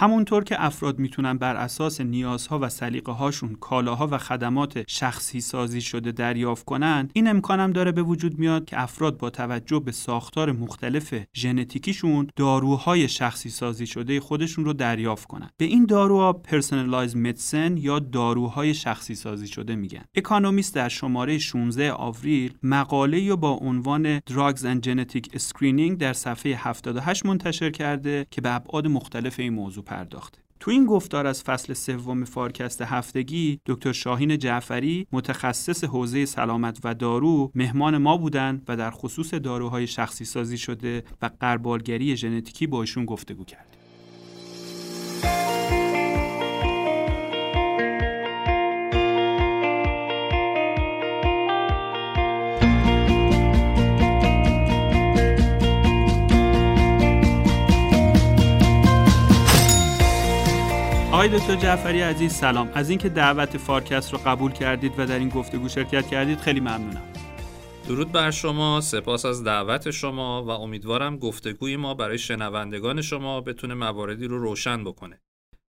همونطور که افراد می‌تونن بر اساس نیازها و سلیقه هاشون کالاها و خدمات شخصی سازی شده دریافت کنند این امکانم داره به وجود میاد که افراد با توجه به ساختار مختلف ژنتیکیشون داروهای شخصی سازی شده خودشون رو دریافت کنند. به این داروها personalized medicine یا داروهای شخصی سازی شده میگن. اکانومیست در شماره 16 آوریل مقاله با عنوان Drugs and Genetic Screening در صفحه 78 منتشر کرده که به ابعاد مختلف این موضوع پرداخته تو این گفتار از فصل سوم فارکست هفتگی دکتر شاهین جعفری متخصص حوزه سلامت و دارو مهمان ما بودند و در خصوص داروهای شخصی سازی شده و قربالگری ژنتیکی با ایشون گفتگو کرد. دکتر جعفری عزیز سلام. از اینکه دعوت فارکست رو قبول کردید و در این گفتگو شرکت کردید خیلی ممنونم. درود بر شما سپاس از دعوت شما و امیدوارم گفتگوی ما برای شنوندگان شما بتونه مواردی رو روشن بکنه.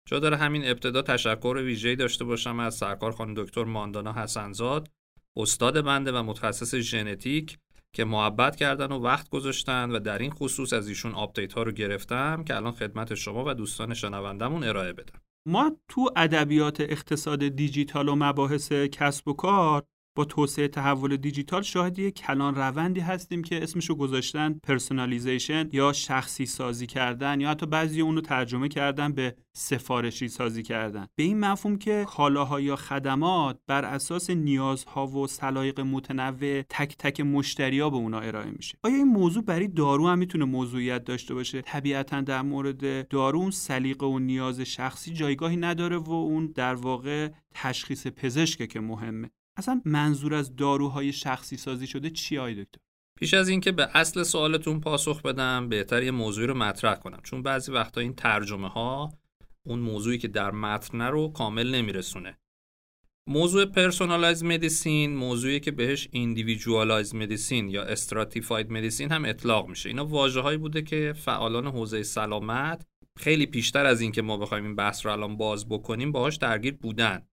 جا داره همین ابتدا تشکر ویژه‌ای داشته باشم از سرکار خانم دکتر ماندانا حسنزاد استاد بنده و متخصص ژنتیک که محبت کردن و وقت گذاشتن و در این خصوص از ایشون update ها رو گرفتم که الان خدمت شما و دوستان شنوندمون ارائه بدم. ما تو ادبیات اقتصاد دیجیتال و مباحث کسب و کار با توسعه تحول دیجیتال شاهد یک کلان روندی هستیم که اسمشو گذاشتن personalization یا شخصی سازی کردن یا حتی بعضی اونو ترجمه کردن به سفارشی سازی کردن. به این مفهوم که کالاها یا خدمات بر اساس نیازها و سلایق متنوع تک تک مشتریا به اونا ارائه میشه. آیا این موضوع برای دارو هم می‌تونه موضوعیت داشته باشه؟ طبیعتا در مورد دارو اون سلیقه و نیاز شخصی جایگاهی نداره و اون در واقع تشخیص پزشکه که مهمه. اصلا منظور از داروهای شخصی سازی شده چیه آقای دکتر؟ پیش از اینکه به اصل سوالتون پاسخ بدم بهتر یه موضوعی رو مطرح کنم. چون بعضی وقتا این ترجمه ها اون موضوعی که در متن رو کامل نمیرسونه. موضوع personalized medicine موضوعی که بهش individualized medicine یا stratified medicine هم اطلاق میشه. اینا واژه هایی بوده که فعالان حوزه سلامت خیلی پیشتر از اینکه ما بخوایم این بحث رو الان باز بکنیم باهاش درگیر بودن.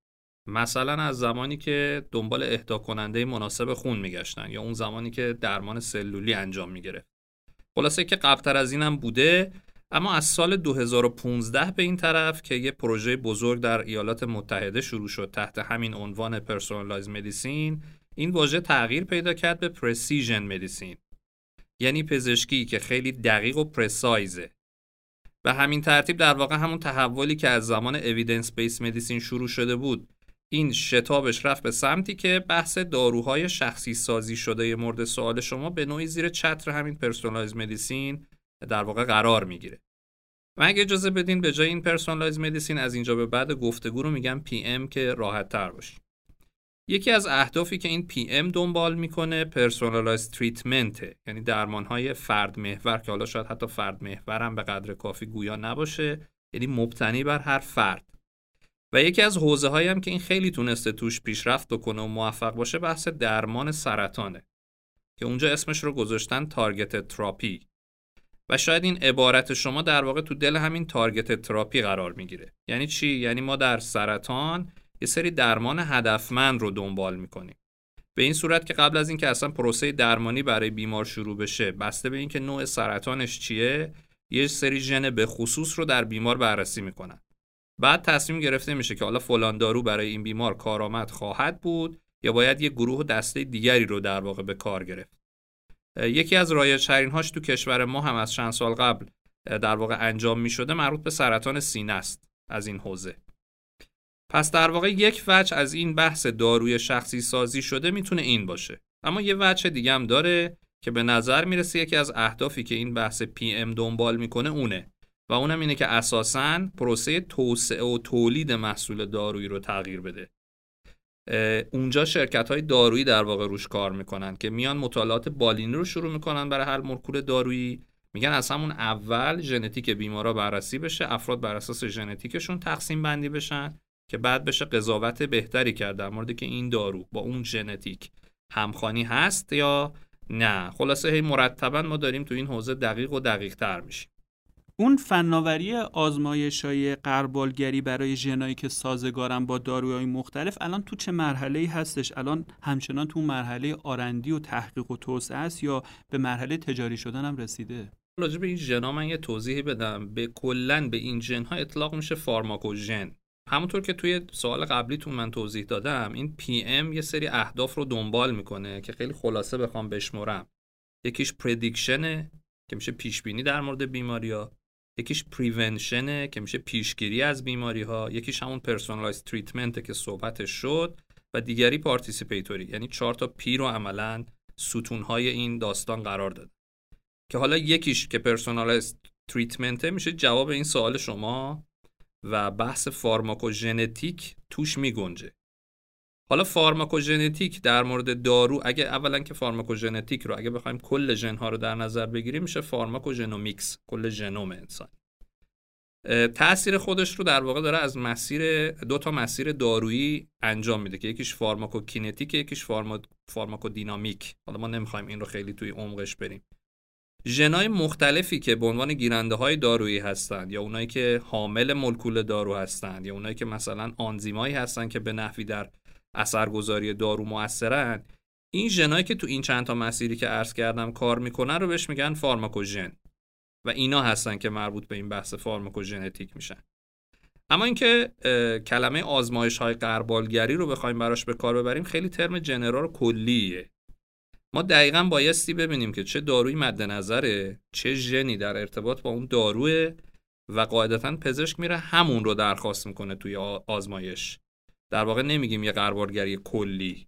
مثلا از زمانی که دنبال اهدا کننده مناسب خون میگشتن یا اون زمانی که درمان سلولی انجام می‌گرفت. خلاصه که قبلتر از اینم بوده اما از سال 2015 به این طرف که یه پروژه بزرگ در ایالات متحده شروع شد تحت همین عنوان personalized medicine این واژه تغییر پیدا کرد به precision medicine یعنی پزشکی که خیلی دقیق و precise ه به همین ترتیب در واقع همون تحولی که از زمان evidence-based medicine شروع شده بود این شتابش رفت به سمتی که بحث داروهای شخصی سازی شده مورد سوال شما به نوعی زیر چتر همین personalized medicine در واقع قرار می‌گیره. و اگه اجازه بدین به جای این personalized medicine از اینجا به بعد گفتگو رو میگم PM که راحت تر باشی یکی از اهدافی که این PM دنبال می‌کنه personalized treatment یعنی درمان های فرد محور که حالا شاید حتی فرد محور هم به قدر کافی گویا نباشه یعنی مبتنی بر هر فرد. و یکی از حوزه هم که این خیلی تونسته توش پیشرفت بکنه و موفق باشه بحث درمان سرطانه که اونجا اسمش رو گذاشتن target therapy. و شاید این عبارت شما در واقع تو دل همین target therapy قرار می‌گیره. یعنی چی؟ یعنی ما در سرطان یه سری درمان هدفمند رو دنبال می‌کنیم. به این صورت که قبل از اینکه اصلا پروسه درمانی برای بیمار شروع بشه بسته به اینکه نوع سرطانش چیه یه سری ژن به خصوص رو در بیمار بررسی می‌کنن. بعد تصمیم گرفته میشه که حالا فلان دارو برای این بیمار کارآمد خواهد بود یا باید یک گروه دسته دیگری رو در واقع به کار گرفت. یکی از رایج‌ترین هاش تو کشور ما هم از چند سال قبل در واقع انجام می شده مربوط به سرطان سینه است از این حوزه. پس در واقع یک وجه از این بحث داروی شخصی سازی شده می‌تونه این باشه. اما یه وجه دیگه هم داره که به نظر می‌رسه یکی از اهدافی که این بحث پی ام دنبال می‌کنه اونه. و اونم اینه که اساساً پروسه توسعه و تولید محصول دارویی رو تغییر بده. اونجا شرکت های دارویی در واقع روش کار می‌کنن که میان مطالعات بالینی رو شروع می‌کنن برای هر مولکول دارویی. میگن از همون اول ژنتیک بیمارا بررسی بشه افراد بر اساس ژنتیکشون تقسیم بندی بشن که بعد بشه قضاوت بهتری کرد در مورد که این دارو با اون ژنتیک همخوانی هست یا نه. خلاصه هی مرتبا ما داریم تو این حوزه دقیق و دقیق تر میشیم. اون فناوری آزمایشای قربالگری برای ژنایی که سازگارن با داروهای مختلف الان تو چه مرحله ای هستش؟ الان همچنان تو مرحله آرندی و تحقیق و توسعه است یا به مرحله تجاری شدن هم رسیده؟ راجع به این ژنا من یه توضیحی بدم. به کلا به این ژن ها اطلاق میشه pharmacogene. همونطور که توی سوال قبلیتون من توضیح دادم این PM یه سری اهداف رو دنبال می‌کنه که خیلی خلاصه بخوام بشمرم. یکیش prediction ه که میشه پیش بینی در مورد بیماری ها یکیش prevention ه که میشه پیشگیری از بیماری ها یکیش همون personalized treatment که صحبتش شد و دیگری participatory یعنی چهار تا P رو عملا ستون های این داستان قرار داد که حالا یکیش که personalized treatment ه میشه جواب این سوال شما و بحث فارماکوژنتیک توش میگنجه. حالا فارماکوژنتیک در مورد دارو اگه اولا که فارماکوژنتیک رو اگه بخوایم کل ژن ها رو در نظر بگیریم میشه pharmacogenomics کل ژنوم انسان. تاثیر خودش رو در واقع داره از مسیر دو تا مسیر دارویی انجام میده که یکیش فارماکوکینتیک یکیش فارما... فارماکودینامیک. حالا ما نمی‌خوایم این رو خیلی توی عمقش بریم. ژنای مختلفی که به عنوان گیرنده های دارویی هستند یا اونایی که حامل مولکول دارو هستند یا اونایی که مثلا آنزیمایی هستند که به نحوی در اثرگذاری دارو موثرن این ژنایی که تو این چند تا مسیری که عرض کردم کار می‌کنن رو بهش میگن فارماکوژن و اینا هستن که مربوط به این بحث فارماکوژنتیک میشن. اما اینکه کلمه آزمایش های قربالگری رو بخوایم براش به کار ببریم خیلی ترم جنرال کلیه. ما دقیقا بایستی ببینیم که چه دارویی مد نظره چه ژنی در ارتباط با اون داروه و قاعدتا پزشک میره همون رو درخواست می‌کنه توی آزمایش. در واقع نمیگیم یه قربالگری کلی.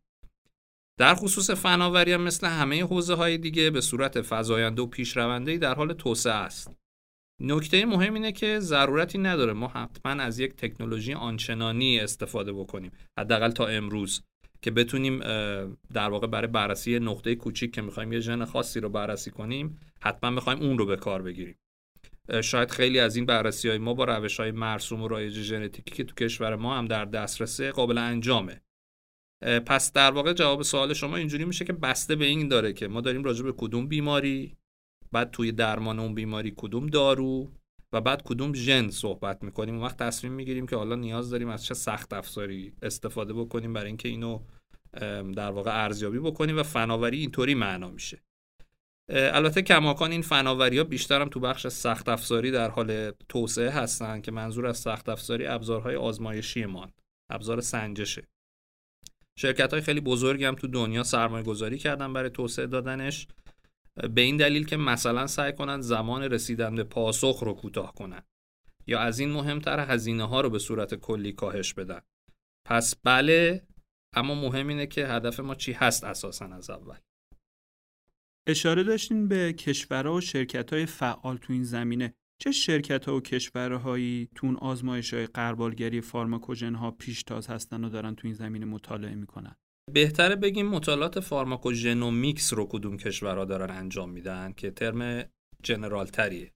در خصوص فناوری هم مثل همه حوزه های دیگه به صورت فزاینده و پیشرونده در حال توسعه است. نکته مهم اینه که ضرورتی نداره ما حتما از یک تکنولوژی آنچنانی استفاده بکنیم حداقل تا امروز که بتونیم در واقع برای بررسی نقطه کوچیک که می‌خوایم یه ژن خاصی رو بررسی کنیم حتما می‌خوایم اون رو به کار بگیریم. شاید خیلی از این بررسی های ما با روش های مرسوم و رایج ژنتیکی که تو کشور ما هم در دسترسه قابل انجامه. پس در واقع جواب سوال شما اینجوری میشه که بسته به این داره که ما داریم راجع به کدوم بیماری بعد توی درمان اون بیماری کدوم دارو و بعد کدوم ژن صحبت می‌کنیم. اون وقت تصمیم می‌گیریم که حالا نیاز داریم از چه سخت افزاری استفاده بکنیم برای اینکه اینو در واقع ارزیابی بکنیم و فناوری اینطوری معنا میشه. البته کماکان این فناوری ها بیشتر هم تو بخش سخت افزاری در حال توسعه هستن که منظور از سخت افزاری ابزارهای آزمایشی مان ابزار سنجشه. شرکت های خیلی بزرگی هم تو دنیا سرمایه گذاری کردن برای توسعه دادنش به این دلیل که مثلا سعی کنند زمان رسیدن به پاسخ رو کوتاه کنن یا از این مهمتر هزینه ها رو به صورت کلی کاهش بدن. پس بله اما مهم اینه که هدف ما چی هست اساسا از اول. اشاره داشتین به کشورها و شرکت های فعال تو این زمینه. چه شرکت ها و کشورهایی تو اون آزمایش های قربالگری فارماکوژن ها پیشتاز هستن و دارن تو این زمینه مطالعه می‌کنن؟ بهتره بگیم مطالعات pharmacogenomics رو کدوم کشورها دارن انجام میدن که term general تریه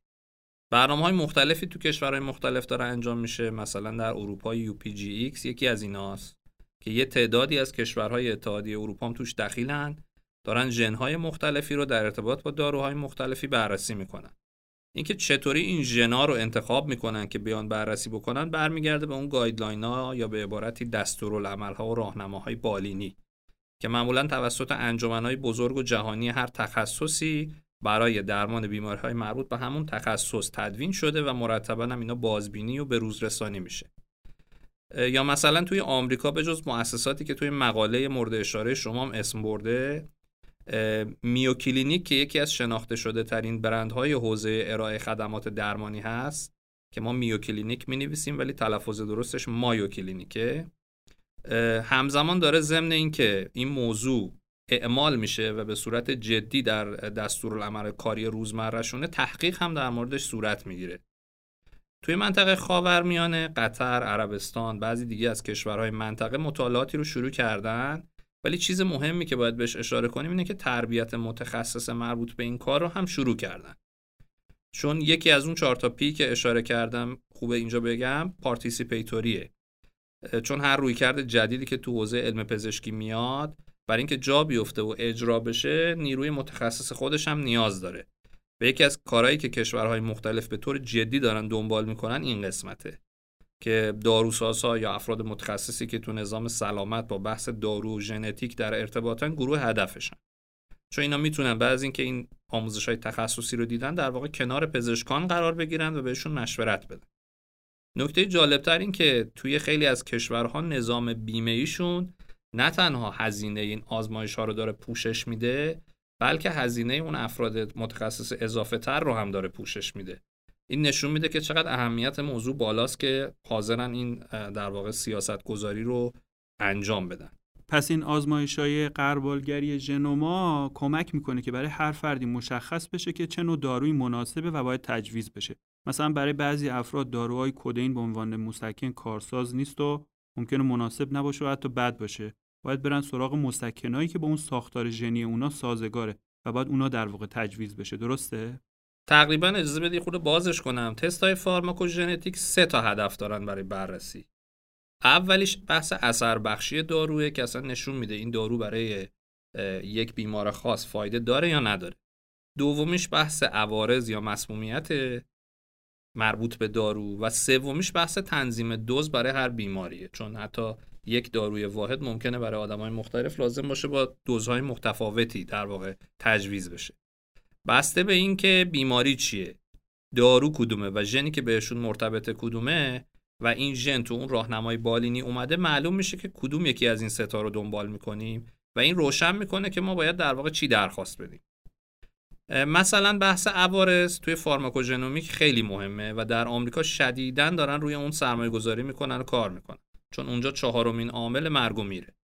برنامه های مختلفی تو کشورهای مختلف داره انجام میشه. مثلا در اروپا UPGX یکی از ایناست که یه تعدادی از کشورهای اتحادیه اروپا هم توش دخیلن. دارن ژنهای مختلفی رو در ارتباط با داروهای مختلفی بررسی می‌کنن. اینکه چطوری این ژنا رو انتخاب می‌کنن که بیان بررسی بکنن برمیگرده به اون guideline ها یا به عبارتی دستورالعمل ها و راهنماهای بالینی که معمولا توسط انجمنهای بزرگ و جهانی هر تخصصی برای درمان بیماری های مربوط به همون تخصص تدوین شده و مرتبا هم اینا بازبینی و به میشه. یا مثلا توی آمریکا به جز مؤسساتی که توی مقاله مورد اشاره شما هم اسم برده میوکلینیک که یکی از شناخته شده ترین برندهای حوزه ارائه خدمات درمانی هست که ما میوکلینیک می نویسیم ولی تلفظ درستش مایوکلینیکه. همزمان داره ضمن اینکه این موضوع اعمال میشه و به صورت جدی در دستورالعمل کاری روزمرهشونه تحقیق هم در موردش صورت می‌گیره. توی منطقه خاورمیانه قطر، عربستان، بعضی دیگه از کشورهای منطقه مطالعاتی رو شروع کردن ولی چیز مهمی که باید بهش اشاره کنیم اینه که تربیت متخصص مربوط به این کار رو هم شروع کردن. چون یکی از اون چهار تا P که اشاره کردم خوبه اینجا بگم participatory ه. چون هر روی کرده جدیدی که تو حوزه علم پزشکی میاد برای اینکه جا بیفته و اجرا بشه نیروی متخصص خودش هم نیاز داره. و یکی از کارهایی که کشورهای مختلف به طور جدی دارن دنبال می‌کنن این قسمته. که داروسازها یا افراد متخصصی که تو نظام سلامت با بحث دارو و ژنتیک در ارتباطن گروه هدفشن. چون اینا می‌تونن بعد از اینکه این آموزش های تخصصی رو دیدن در واقع کنار پزشکان قرار بگیرن و بهشون مشورت بدن. نکته جالبتر این که توی خیلی از کشورها نظام بیمه ایشون نه تنها هزینه این آزمایش ها رو داره پوشش میده بلکه هزینه اون افراد متخصص اضافه تر رو هم داره پوشش میده. این نشون میده که چقدر اهمیت موضوع بالاست که حاضرن این در واقع سیاست گذاری رو انجام بدن. پس این آزمایش های قربالگری ژنوما کمک می‌کنه که برای هر فردی مشخص بشه که چه نوع دارویی مناسبه و باید تجویز بشه. مثلا برای بعضی افراد داروهای کدین به عنوان مسکن کارساز نیست و ممکنه مناسب نباشه و حتی بد باشه. باید برن سراغ مسکنایی که با اون ساختار ژنی اونا سازگاره و باید اونا در واقع تجویز بشه. درسته؟ تقریبا اجازه بدی خود بازش کنم. تست های فارماکوژنتیک سه تا هدف دارن برای بررسی. اولیش بحث اثر بخشی داروه که اصلا نشون میده این دارو برای یک بیمار خاص فایده داره یا نداره. دومیش بحث عوارض یا مسمومیت مربوط به دارو و سومیش بحث تنظیم دوز برای هر بیماریه. چون حتی یک داروی واحد ممکنه برای آدمای مختلف لازم باشه با دوزهای متفاوتی در واقع تجویز بشه. بسته به اینکه بیماری چیه؟ دارو کدومه و ژنی که بهشون مرتبط کدومه و این ژن تو اون راهنمای بالینی اومده معلوم میشه که کدوم یکی از این ستا رو دنبال می‌کنیم و این روشن می‌کنه که ما باید در واقع چی درخواست بدیم. مثلا بحث عوارض توی فارماکوژنومیک خیلی مهمه و در آمریکا شدیدن دارن روی اون سرمایه گذاری می‌کنن و کار می‌کنن. چون اونجا چهارمین عامل مرگ و میره.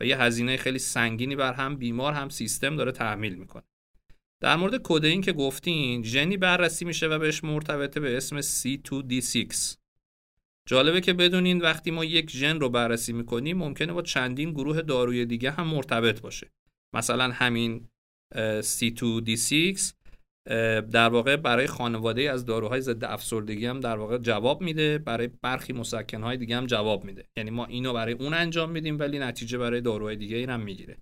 و یه هزینه خیلی سنگینی بر هم بیمار هم سیستم داره تحمیل می‌کنه. در مورد کدین که گفتین ژنی بررسی میشه و بهش مرتبطه به اسم C2D6 جالبه که بدونین وقتی ما یک ژن رو بررسی می‌کنیم ممکنه با چندین گروه داروی دیگه هم مرتبط باشه. مثلا همین C2D6 در واقع برای خانواده از داروهای ضد افسردگی هم در واقع جواب میده برای برخی مسکنهای دیگه هم جواب میده. یعنی ما اینو برای اون انجام میدیم ولی نتیجه برای داروهای دیگه این هم می‌گیره.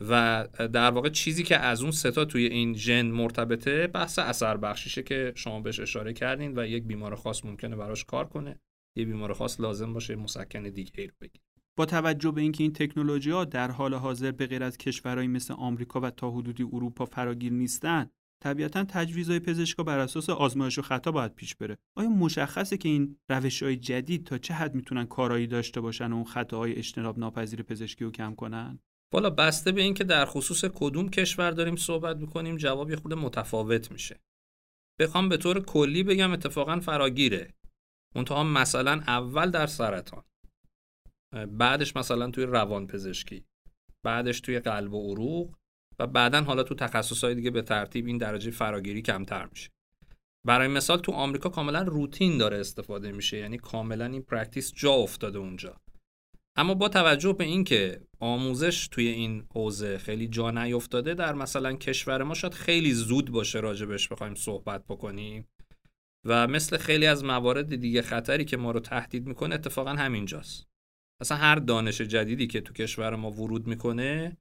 و در واقع چیزی که از اون ستا توی این ژن مرتبطه بحث اثر بخشیشه که شما بهش اشاره کردین و یک بیمار خاص ممکنه براش کار کنه. یه بیمار خاص لازم باشه مسکن دیگه ای رو بگیره. با توجه به اینکه این تکنولوژی ها در حال حاضر به غیر از کشورهایی مثل آمریکا و تا حدودی اروپا فراگیر نیستند طبیعتا تجویزهای پزشکا بر اساس آزمایش و خطا باید پیش بره. آیا مشخصه که این روش های جدید تا چه حد می‌تونن کارایی داشته باشن و اون خطاهای اجتناب ناپذیر پزشکی رو کم کنن؟ والا بسته به اینکه در خصوص کدوم کشور داریم صحبت می‌کنیم جواب یه خود متفاوت میشه. بخوام به طور کلی بگم اتفاقا فراگیره. منتها مثلا اول در سرطان. بعدش مثلا توی روان پزشکی بعدش توی قلب و عروق. و بعدا حالا تو تخصصهای دیگه به ترتیب این درجه فراگیری کمتر میشه. برای مثال تو آمریکا کاملا روتین داره استفاده میشه. یعنی کاملا این practice جا افتاده اونجا. اما با توجه به اینکه آموزش توی این حوزه خیلی جا نیفتاده در مثلا کشور ما شاید خیلی زود باشه راجبش بخوایم صحبت بکنیم. و مثل خیلی از موارد دیگه خطری که ما رو تهدید می‌کنه اتفاقا همینجاست. اصلا هر دانش جدیدی که تو کشور ما ورود می‌کنه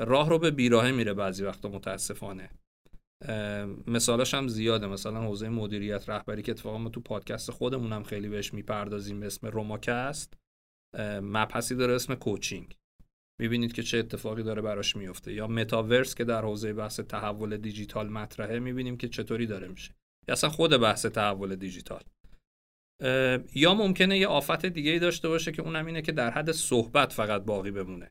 راه رو به بیراهه میره بعضی وقتا متاسفانه. مثالاش هم زیاده. مثلا حوزه مدیریت رهبری که اتفاقا ما تو پادکست خودمون هم خیلی بهش می‌پردازیم به اسم روماکست مبحثی داره اسم کوچینگ. می‌بینید که چه اتفاقی داره براش میفته یا متاورس که در حوزه بحث تحول دیجیتال مطرحه می‌بینیم که چطوری داره میشه. یا اصلا خود بحث تحول دیجیتال. یا ممکنه یه آفت دیگه ای داشته باشه که اونم اینه که در حد صحبت فقط باقی بمونه.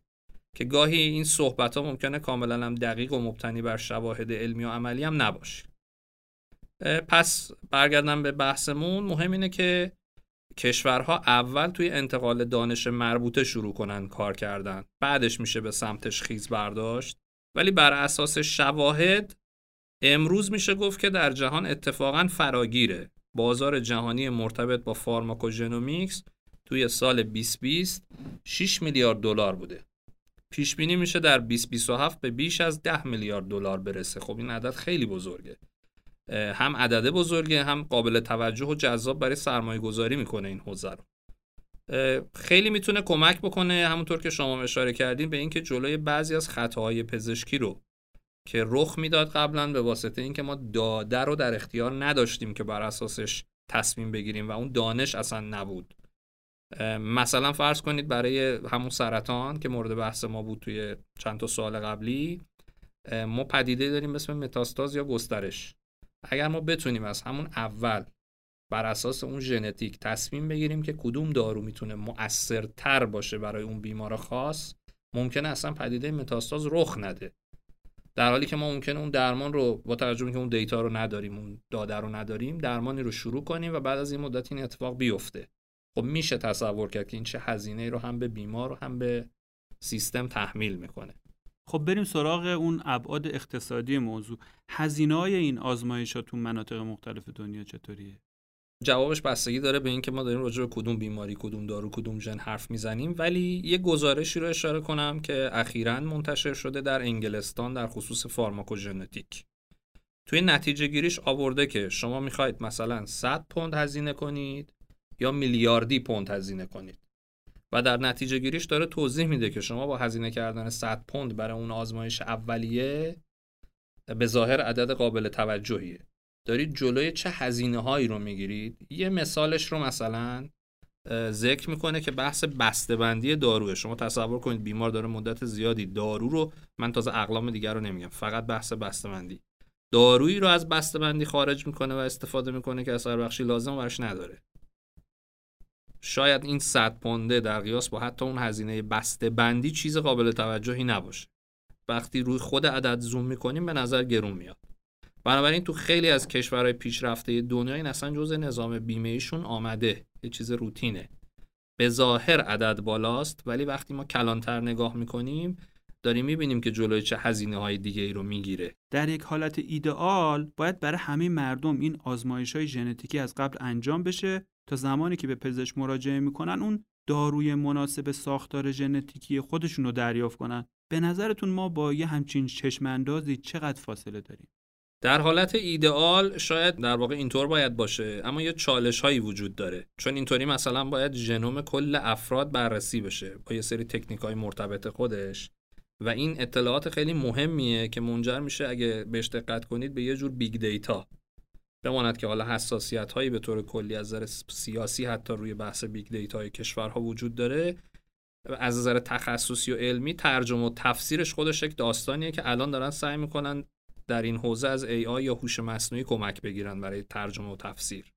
که گاهی این صحبت ها ممکنه کاملا هم دقیق و مبتنی بر شواهد علمی و عملی هم نباشه. پس برگردم به بحثمون. مهم اینه که کشورها اول توی انتقال دانش مربوطه شروع کنن کار کردن. بعدش میشه به سمتش خیز برداشت. ولی بر اساس شواهد امروز میشه گفت که در جهان اتفاقا فراگیره. بازار جهانی مرتبط با pharmacogenomics توی سال 2020 6 میلیارد دلار بوده. پیش بینی میشه در 2027 به بیش از 10 میلیارد دلار برسه. خب این عدد خیلی بزرگه. هم عدده بزرگه هم قابل توجه و جذاب برای سرمایه گذاری می‌کنه این حوزه رو. خیلی می‌تونه کمک بکنه همونطور که شما اشاره کردین به اینکه جلوی بعضی از خطاهای پزشکی رو که رخ می‌داد قبلا به واسطه اینکه ما داده رو در اختیار نداشتیم که بر اساسش تصمیم بگیریم و اون دانش اصلا نبود. مثلا فرض کنید برای همون سرطان که مورد بحث ما بود توی چند تا سال قبلی ما پدیده داریم اسم متاستاز یا گسترش. اگر ما بتونیم از همون اول بر اساس اون ژنتیک تصمیم بگیریم که کدوم دارو می‌تونه مؤثرتر باشه برای اون بیمار خاص ممکنه اصلا پدیده متاستاز رخ نده. در حالی که ما ممکنه اون درمان رو با توجه که اون دیتا رو نداریم اون داده رو نداریم درمانی رو شروع کنیم و بعد از این مدت این اتفاق بیفته. خب میشه تصور کرد که این چه هزینه رو هم به بیمار و هم به سیستم تحمیل می‌کنه. خب بریم سراغ اون ابعاد اقتصادی موضوع. هزینه های این آزمایش ها تو مناطق مختلف دنیا چطوریه؟ جوابش بستگی داره به اینکه ما داریم راجع به کدوم بیماری کدوم دارو کدوم ژن حرف می‌زنیم. ولی یه گزارشی رو اشاره کنم که اخیرا منتشر شده در انگلستان در خصوص فارماکوژنتیک. توی نتیجه گیریش آورده که شما می‌خواید مثلا 100 پوند هزینه کنید یا میلیاردی پوند هزینه کنید. و در نتیجه گیریش داره توضیح میده که شما با هزینه کردن 100 پوند برای اون آزمایش اولیه به ظاهر عدد قابل توجهیه. دارید جلوی چه هزینه هایی رو می‌گیرید؟ یه مثالش رو مثلا ذکر می‌کنه که بحث بسته‌بندی داروه. شما تصور کنید بیمار داره مدت زیادی دارو رو من تازه اقلام دیگر رو نمیگم فقط بحث بسته‌بندی. دارویی رو از بسته‌بندی خارج می‌کنه و استفاده می‌کنه که اثر بخشی لازم برش نداره. شاید این 100 پونده در قیاس با حتی اون هزینه بسته بندی چیز قابل توجهی نباشه. وقتی روی خود عدد زوم می‌کنیم به نظر گرون میاد. بنابراین تو خیلی از کشورهای پیشرفته دنیا این اصلا جزء نظام بیمه ایشون آمده. یه چیز روتینه. به ظاهر عدد بالاست ولی وقتی ما کلانتر نگاه می‌کنیم داریم می‌بینیم که جلوی چه هزینه های دیگه ای رو می‌گیره. در یک حالت ایدئال باید برای همه مردم این آزمایش های ژنتیکی از قبل انجام بشه تا زمانی که به پزشک مراجعه می‌کنن اون داروی مناسب ساختار ژنتیکی خودشون رو دریافت کنن. به نظرتون ما با یه همچین چشم اندازی چقدر فاصله داریم؟ در حالت ایدئال شاید در واقع اینطور باید باشه اما یه چالش هایی وجود داره. چون اینطوری مثلا باید ژنوم کل افراد بررسی بشه با یه سری تکنیک های مرتبط خودش. و این اطلاعات خیلی مهمیه که منجر میشه اگه بهش دقت کنید به یه جور big data بماند که حالا حساسیت هایی به طور کلی از نظر سیاسی حتی روی بحث big data کشورها وجود داره از نظر تخصصی و علمی ترجمه و تفسیرش خودش یک داستانیه که الان دارن سعی می‌کنن در این حوزه از AI یا هوش مصنوعی کمک بگیرن برای ترجمه و تفسیر.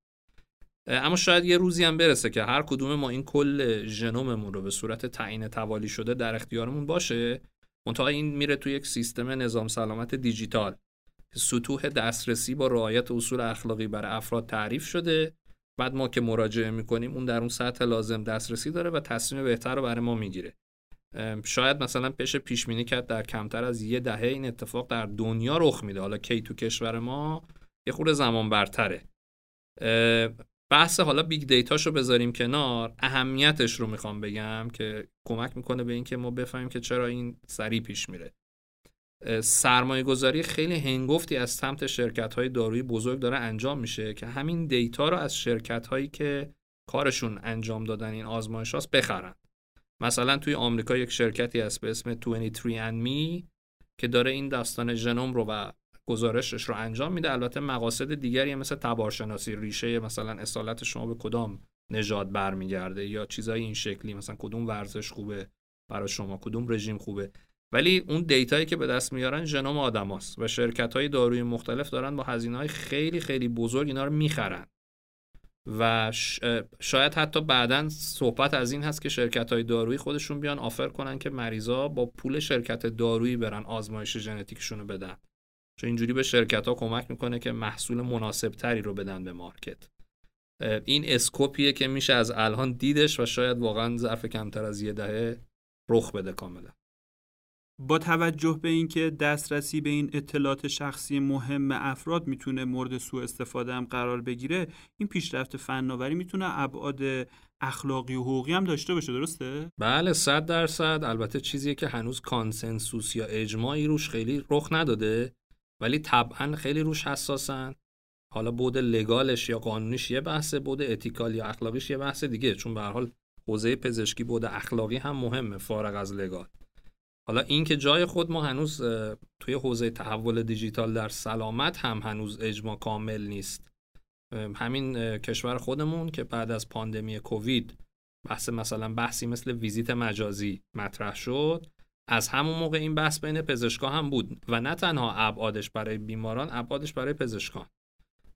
اما شاید یه روزی هم برسه که هر کدوم ما این کل ژنوممون رو به صورت تعیین توالی شده در اختیارمون باشه منتها این میره توی یک سیستم نظام سلامت دیجیتال. سطوح دسترسی با رعایت اصول اخلاقی برای افراد تعریف شده. بعد ما که مراجعه می‌کنیم اون در اون سطح لازم دسترسی داره و تصمیم بهتر رو برای ما می‌گیره. شاید مثلا پیش پیش بینی کرد در کمتر از یه دهه این اتفاق در دنیا رخ میده. حالا کی تو کشور ما یه خورده زمان برتره. بحث حالا big data شو بذاریم کنار. اهمیتش رو می‌خوام بگم که کمک می‌کنه به اینکه ما بفهمیم که چرا این سریع پیش میره. سرمایه گذاری خیلی هنگفتی از سمت شرکت های دارویی بزرگ داره انجام میشه که همین دیتا رو از شرکت هایی که کارشون انجام دادن این آزمایش هاست بخرن. مثلا توی آمریکا یک شرکتی هست به اسم 23andMe که داره این داستان ژنوم رو و گزارشش رو انجام میده. البته مقاصد دیگری مثل تبارشناسی ریشه مثلا اصالت شما به کدام نژاد برمیگرده یا چیزای این شکلی مثلا کدوم ورزش خوبه برای شما کدوم رژیم خوبه. ولی اون دیتایی که به دست میارن ژنوم آدماست و شرکت های داروی مختلف دارن با هزینه های خیلی خیلی بزرگ اینا رو می‌خرن. و شاید حتی بعدا صحبت از این هست که شرکت های دارویی خودشون بیان آفر کنن که مریضا با پول شرکت دارویی برن آزمایش ژنتیکشون رو بدن. چون اینجوری به شرکت ها کمک می‌کنه که محصول مناسب تری رو بدن به مارکت. این اسکوپیه که میشه از الان دیدش و شاید واقعا ظرف کمتر از یه دهه رخ بده کاملا. با توجه به اینکه دسترسی به این اطلاعات شخصی مهم افراد می‌تونه مورد سوء استفاده هم قرار بگیره این پیشرفت فناوری می‌تونه ابعاد اخلاقی و حقوقی هم داشته باشه درسته؟ بله صد درصد. البته چیزیه که هنوز کانسنسوس یا اجماعی روش خیلی رخ نداده ولی طبعا خیلی روش حساسن. حالا بود لگالش یا قانونیش یه بحثه بود اتیکال یا اخلاقیش یه بحث دیگه. چون به حال حوزه پزشکی بود اخلاقی هم مهمه فارغ از لگال. حالا این که جای خود ما هنوز توی حوزه تحول دیجیتال در سلامت هم هنوز اجماع کامل نیست. همین کشور خودمون که بعد از پاندمی کووید بحث مثلا بحثی مثل ویزیت مجازی مطرح شد از همون موقع این بحث بین پزشکا هم بود. و نه تنها ابعادش برای بیماران ابعادش برای پزشکان.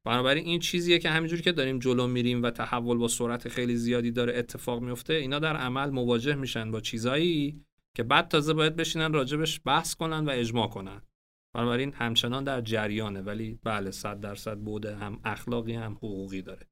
بنابراین این چیزیه که همینجوری که داریم جلو میریم و تحول با سرعت خیلی زیادی داره اتفاق میفته اینا در عمل مواجه میشن با چیزایی که بعد تازه باید بشینن راجبش بحث کنن و اجماع کنن. بنابراین همچنان در جریانه ولی بله صد درصد بوده هم اخلاقی هم حقوقی داره.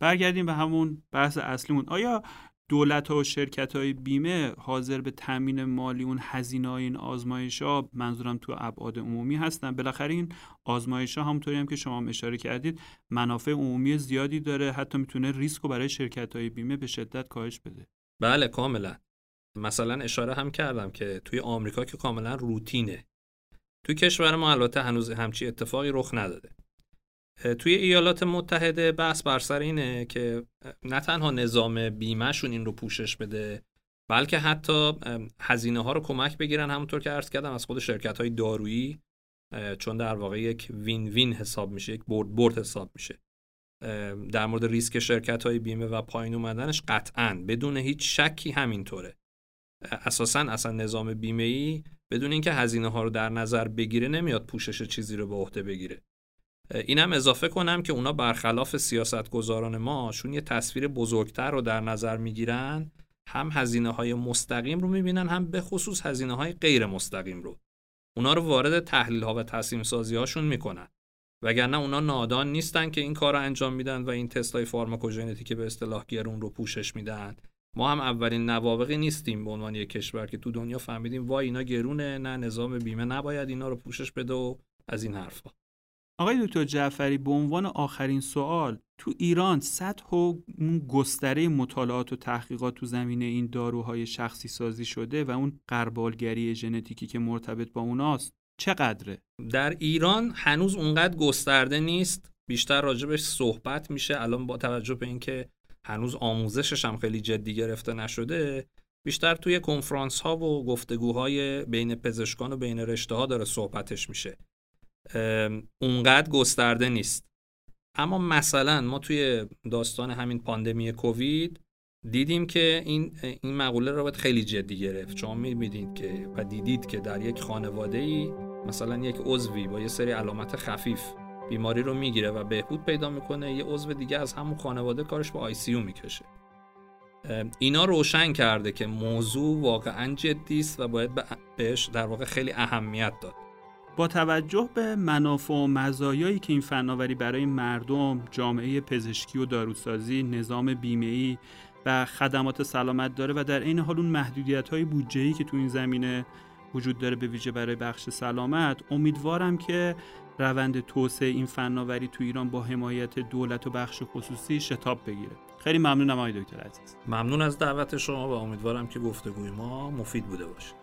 برگردیم به همون بحث اصلیمون. آیا دولت ها و شرکت های بیمه حاضر به تامین مالی اون هزینه های این آزمایش ها؟ منظورم تو ابعاد عمومی هستن. بالاخره این آزمایش ها همونطوری هم که شما اشاره کردید منافع عمومی زیادی داره حتی می‌تونه ریسک رو برای شرکت های بیمه به شدت کاهش بده. بله کاملا. مثلا اشاره هم کردم که توی آمریکا که کاملا روتینه. توی کشور ما البته هنوز همچی اتفاقی رخ نداده. توی ایالات متحده بحث بر سر اینه که نه تنها نظام بیمهشون این رو پوشش بده بلکه حتی هزینه ها رو کمک بگیرن. همونطور که عرض کردم از خود شرکت های دارویی چون در واقع یک وین وین حساب میشه یک برد برد حساب میشه. در مورد ریسک شرکت های بیمه و پایین اومدنش قطعا بدون هیچ شکی همینطوره. اساسا اصلا نظام بیمه ای بدون اینکه هزینه ها رو در نظر بگیره نمیاد پوشش چیزی رو به عهده بگیره. اینم اضافه کنم که اونا برخلاف سیاست گذاران ما شون یه تصویر بزرگتر رو در نظر می‌گیرن هم هزینه های مستقیم رو می‌بینن هم به خصوص هزینه های غیر مستقیم رو. اونا رو وارد تحلیل ها و تصمیم سازی هاشون می‌کنن. وگرنه اونا نادان نیستن که این کار رو انجام میدن و این تست های فارماکوژنتیک به اصطلاح گرون رو پوشش میدن. ما هم اولین نوابقی نیستیم به عنوان یک کشور که تو دنیا فهمیدیم وای اینا گرونه نه نظام بیمه نباید اینا رو پوشش بده و از این حرفا. آقای دکتر جعفری به عنوان آخرین سوال تو ایران سطح و گستره مطالعات و تحقیقات تو زمینه این داروهای شخصی سازی شده و اون قربالگری ژنتیکی که مرتبط با اوناست چقدره؟ در ایران هنوز اونقدر گسترده نیست. بیشتر راجبش صحبت میشه. الان با توجه به اینکه هنوز آموزشش هم خیلی جدی گرفته نشده بیشتر توی کنفرانس ها و گفتگوهای بین پزشکان و بین رشته ها داره صحبتش میشه. اونقدر گسترده نیست. اما مثلا ما توی داستان همین پاندمی کووید دیدیم که این این مقوله رو باید خیلی جدی گرفت. شما می‌بینید که و دیدید که در یک خانواده ای مثلا یک عضوی با یه سری علامت خفیف بیماری رو می‌گیره و بهبود پیدا می‌کنه یه عضو دیگه از همون خانواده کارش به آی سی می‌کشه. اینا روشن کرده که موضوع واقعا جدی است و باید بهش در واقع خیلی اهمیت داد. با توجه به منافع و مزایایی که این فناوری برای مردم، جامعه پزشکی و داروسازی، نظام بیمه‌ای و خدمات سلامت داره و در عین حال اون محدودیت های بودجه‌ای که تو این زمینه وجود داره به ویژه برای بخش سلامت امیدوارم که روند توسعه این فناوری تو ایران با حمایت دولت و بخش خصوصی شتاب بگیره. خیلی ممنونم آقای دکتر عزیز. ممنون از دعوت شما و امیدوارم که گفتگوی ما مفید بوده باشه.